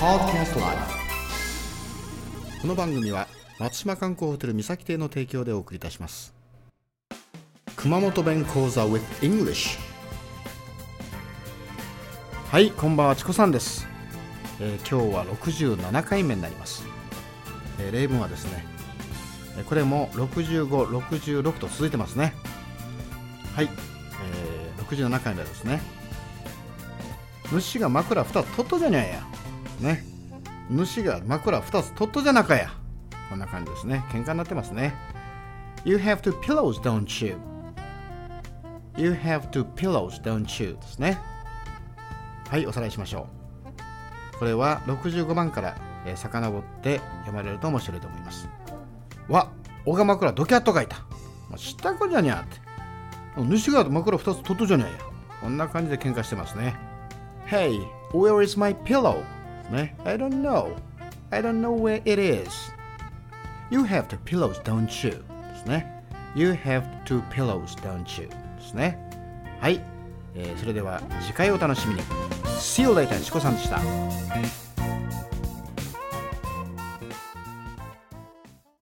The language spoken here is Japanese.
Podcast Live この番組は松島観光ホテル三崎邸の提供でお送りいたします。熊本弁講座 with English はいこんばんはチコさんです、えー今日は67回目になります、えー例文はですねえーこれも6566と続いてますね。はい、えー67回目ですね主が枕2つ取っとじゃにゃやね。主が枕2つ取っとじゃなかや。こんな感じですね。喧嘩になってますね。You have two pillows don't you? You have two pillows don't you? ですね。はいおさらいしましょう。これは65番から、えー、遡って読まれると面白いと思います。わ小が枕ドキャッと書いた。知ったこじゃにゃって。主が枕2つ取っとじゃにゃや。こんな感じで喧嘩してますね。Hey, where is my pillow? ね I don't know. I don't know where it is. You have two pillows, don't you? ですね。You have two pillows, don't you? ですね。はい。えーそれでは次回お楽しみに。See you later, チコさんでした。